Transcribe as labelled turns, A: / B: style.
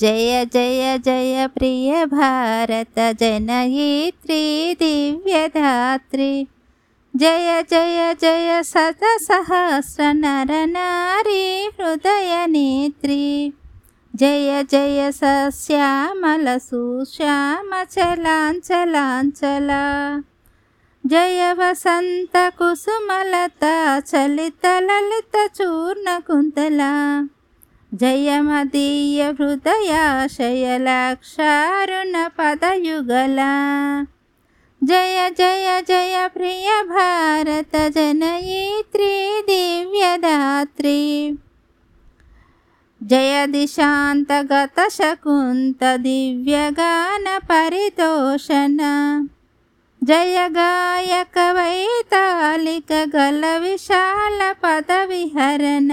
A: జయ జయ జయ ప్రియ భారత జనయిత్రి దివ్యధాత్రి జయ జయ జయ సత సహస్ర నర నారీ హృదయ నేత్రి. జయ జయ సశ్యామల సుశ్యామ చలాంచలాంచల. జయ వసంత కుసుమలత చలిత లలిత చూర్ణ కుంతలా జయమదీయ హృదయాశయలక్షారుణ పదయుగల జయ జయ జయ ప్రియ భారత జనయిత్రి దివ్యదాత్రి జయ దిశాంతగత శకుంత దివ్యగాన పరితోషణ. జయ గాయక వైతాళిక గల విశాల పదవిహరణ